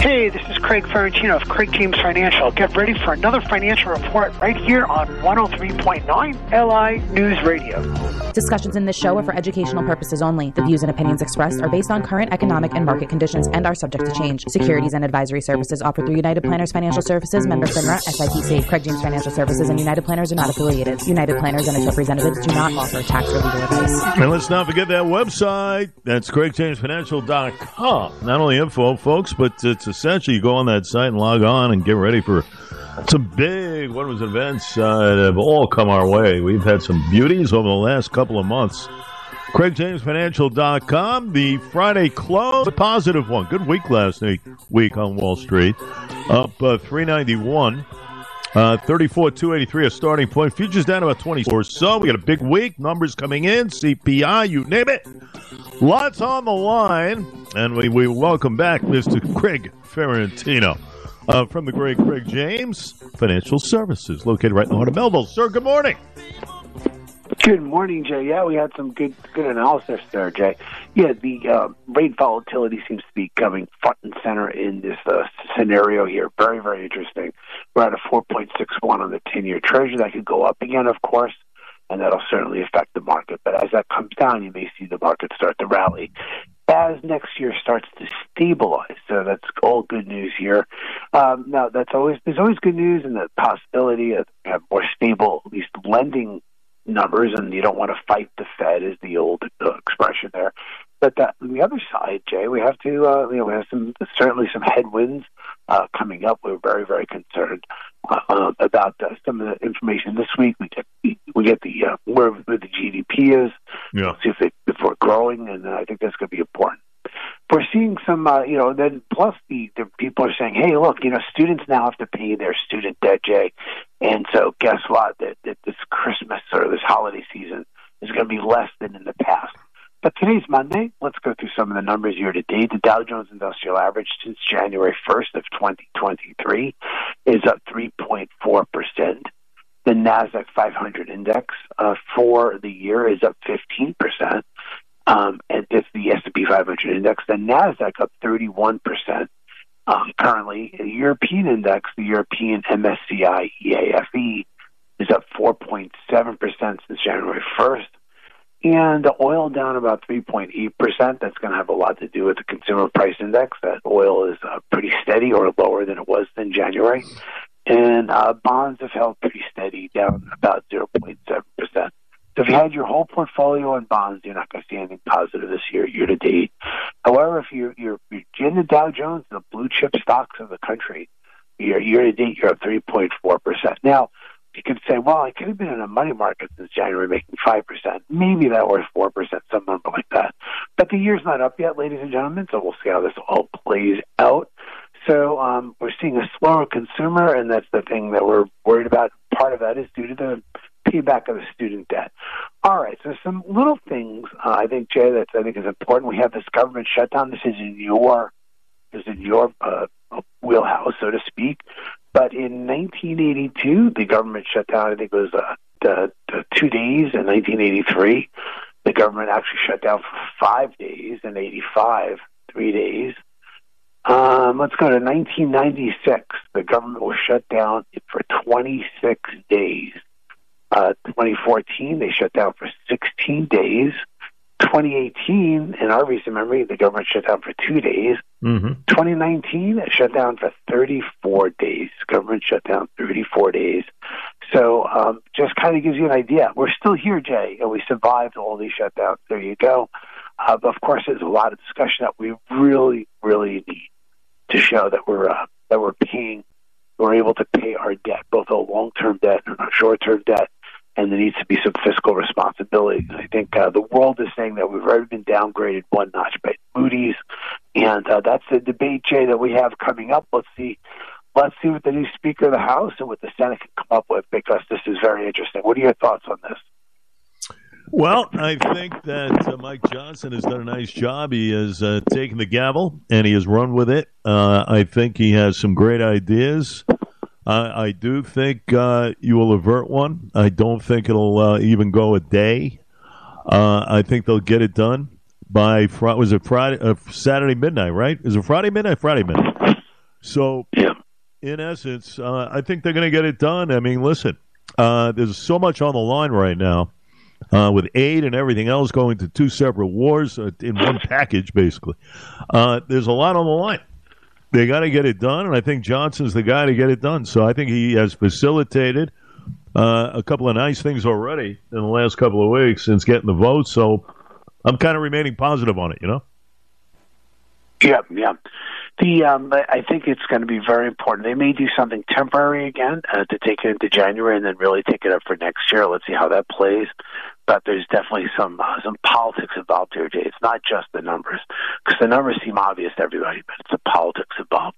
Hey, this is Craig Ferrantino of Craig James Financial. Get ready for another financial report right here on 103.9 LI News Radio. Discussions in this show are for educational purposes only. The views and opinions expressed are based on current economic and market conditions and are subject to change. Securities and advisory services offered through United Planners Financial Services, member FINRA, SIPC. Craig James Financial Services and United Planners are not affiliated. United Planners and its representatives do not offer tax or legal advice. And let's not forget that website. That's CraigJamesFinancial.com. Not only info, folks, but it's essential you go on that site and log on and get ready for some big was events uh, that have all come our way. We've had some beauties over the last couple of months. CraigJamesFinancial.com. The Friday close, a positive one. Good week last week on Wall Street. Up uh, 391. Uh, 34 283 a starting point. Futures down about 20 or so. We got a big week. Numbers coming in. CPI, you name it. Lots on the line. And we, we welcome back Mr. Craig Ferrantino uh, from the great Craig James Financial Services, located right in the heart of Melville. Sir, good morning. Good morning, Jay. Yeah, we had some good good analysis there, Jay. Yeah, the uh, rate volatility seems to be coming front and center in this uh, scenario here. Very, very interesting. We're at a 4.61 on the 10-year Treasury. That could go up again, of course, and that'll certainly affect the market. But as that comes down, you may see the market start to rally as next year starts to stabilize. So that's all good news here. Um, now, that's always there's always good news and the possibility of have more stable, at least lending numbers, and you don't want to fight the Fed, is the old uh, expression there. But that, on the other side, Jay, we have to, uh, you know, we have some certainly some headwinds uh, coming up. We're very, very concerned uh, uh about uh, some of the information this week. We get we get the uh, where, where the GDP is. Yeah. See if they if we're growing, and I think that's going to be important. We're seeing some, uh, you know, then plus the, the people are saying, hey, look, you know, students now have to pay their student debt, Jay, and so guess what? That, that this Christmas or this holiday season is going to be less than in the past. But today's Monday. Let's go through some of the numbers year to date. The Dow Jones Industrial Average since January 1st of 2023 is up 3.4%. The NASDAQ 500 index uh, for the year is up 15%. Um, and it's the S&P 500 index. The NASDAQ up 31%. Um, currently, the European index, the European MSCI EAFE, is up 4.7% since January 1st. And the oil down about 3.8%. That's going to have a lot to do with the consumer price index. That oil is uh, pretty steady or lower than it was in January. And uh, bonds have held pretty steady, down about 0.7%. So if you had your whole portfolio in bonds, you're not going to see anything positive this year, year to date. However, if you're, you're, you're in the Dow Jones, the blue chip stocks of the country, year, year to date, you're up 3.4%. Now, you could say, well, I could have been in a money market since January making 5%. Maybe that was 4%, some number like that. But the year's not up yet, ladies and gentlemen, so we'll see how this all plays out. So um, we're seeing a slower consumer, and that's the thing that we're worried about. Part of that is due to the payback of the student debt. All right, so some little things uh, I think, Jay, that I think is important. We have this government shutdown. This is in your is in your uh, wheelhouse, so to speak. But in 1982, the government shut down. I think it was uh, the, the two days in 1983. The government actually shut down for five days in 85, three days. Um, let's go to 1996. The government was shut down for 26 days. Uh, 2014, they shut down for 16 days. 2018, in our recent memory, the government shut down for two days. Mm-hmm. 2019, it shut down for 34 days. Government shut down 34 days. So um, just kind of gives you an idea. We're still here, Jay, and we survived all these shutdowns. There you go. Uh, of course, there's a lot of discussion that we really, really need to show that we're uh, that we're paying, we're able to pay our debt, both a long-term a short-term debt and there needs to be some fiscal responsibility. I think uh, the world is saying that we've already been downgraded one notch by Moody's, and uh, that's the debate, Jay, that we have coming up. Let's see. Let's see what the new Speaker of the House and what the Senate can come up with because this is very interesting. What are your thoughts on this? Well, I think that uh, Mike Johnson has done a nice job. He has uh, taken the gavel and he has run with it. Uh, I think he has some great ideas. I, I do think uh, you will avert one. I don't think it'll uh, even go a day. Uh, I think they'll get it done by Friday. Was it Friday? Uh, Saturday midnight? Right? Is it Friday midnight? Friday midnight. So, yeah. in essence, uh, I think they're going to get it done. I mean, listen, uh, there's so much on the line right now. Uh, with aid and everything else going to two separate wars uh, in one package, basically. Uh, there's a lot on the line. They got to get it done, and I think Johnson's the guy to get it done. So I think he has facilitated uh, a couple of nice things already in the last couple of weeks since getting the vote. So I'm kind of remaining positive on it, you know? Yeah, yeah. The um, I think it's going to be very important. They may do something temporary again uh, to take it into January and then really take it up for next year. Let's see how that plays. But there's definitely some uh, some politics involved here, Jay. It's not just the numbers because the numbers seem obvious to everybody, but it's the politics involved.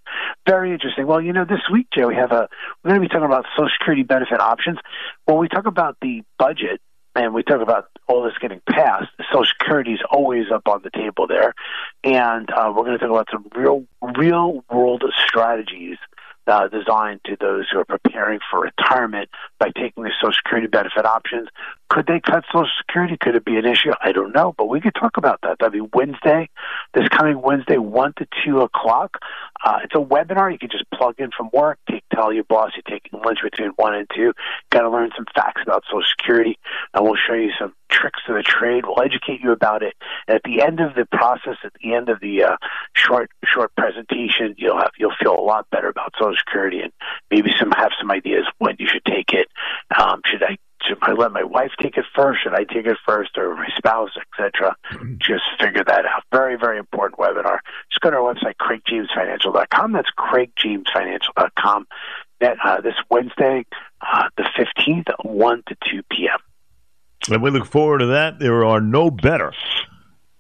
Very interesting. Well, you know, this week, Jay, we have a we're going to be talking about Social Security benefit options. When we talk about the budget, and we talk about all this getting passed, Social Security is always up on the table there, and uh, we're going to talk about some real, real world strategies uh, designed to those who are preparing for retirement by taking the Social Security benefit options. Could they cut Social Security? Could it be an issue? I don't know, but we could talk about that. That'd be Wednesday, this coming Wednesday, 1 to 2 o'clock. Uh, it's a webinar. You can just plug in from work, take, tell your boss you're taking lunch between 1 and 2. Got to learn some facts about Social Security, and we'll show you some tricks to the trade. We'll educate you about it. And at the end of the process, at the end of the uh, short short presentation, you'll have you'll feel a lot better about Social Security and maybe some have some ideas when you should take it. Um, should I should I let my wife take it first? Should I take it first, or my spouse, etc.? Just figure that out. Very, very important webinar. Just go to our website, craigjamesfinancial.com. That's craigjamesfinancial.com. That uh, this Wednesday, uh, the fifteenth, one to two p.m. And we look forward to that. There are no better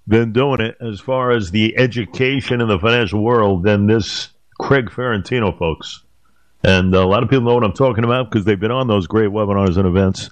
than doing it as far as the education in the financial world than this Craig Ferrantino, folks. And a lot of people know what I'm talking about because they've been on those great webinars and events.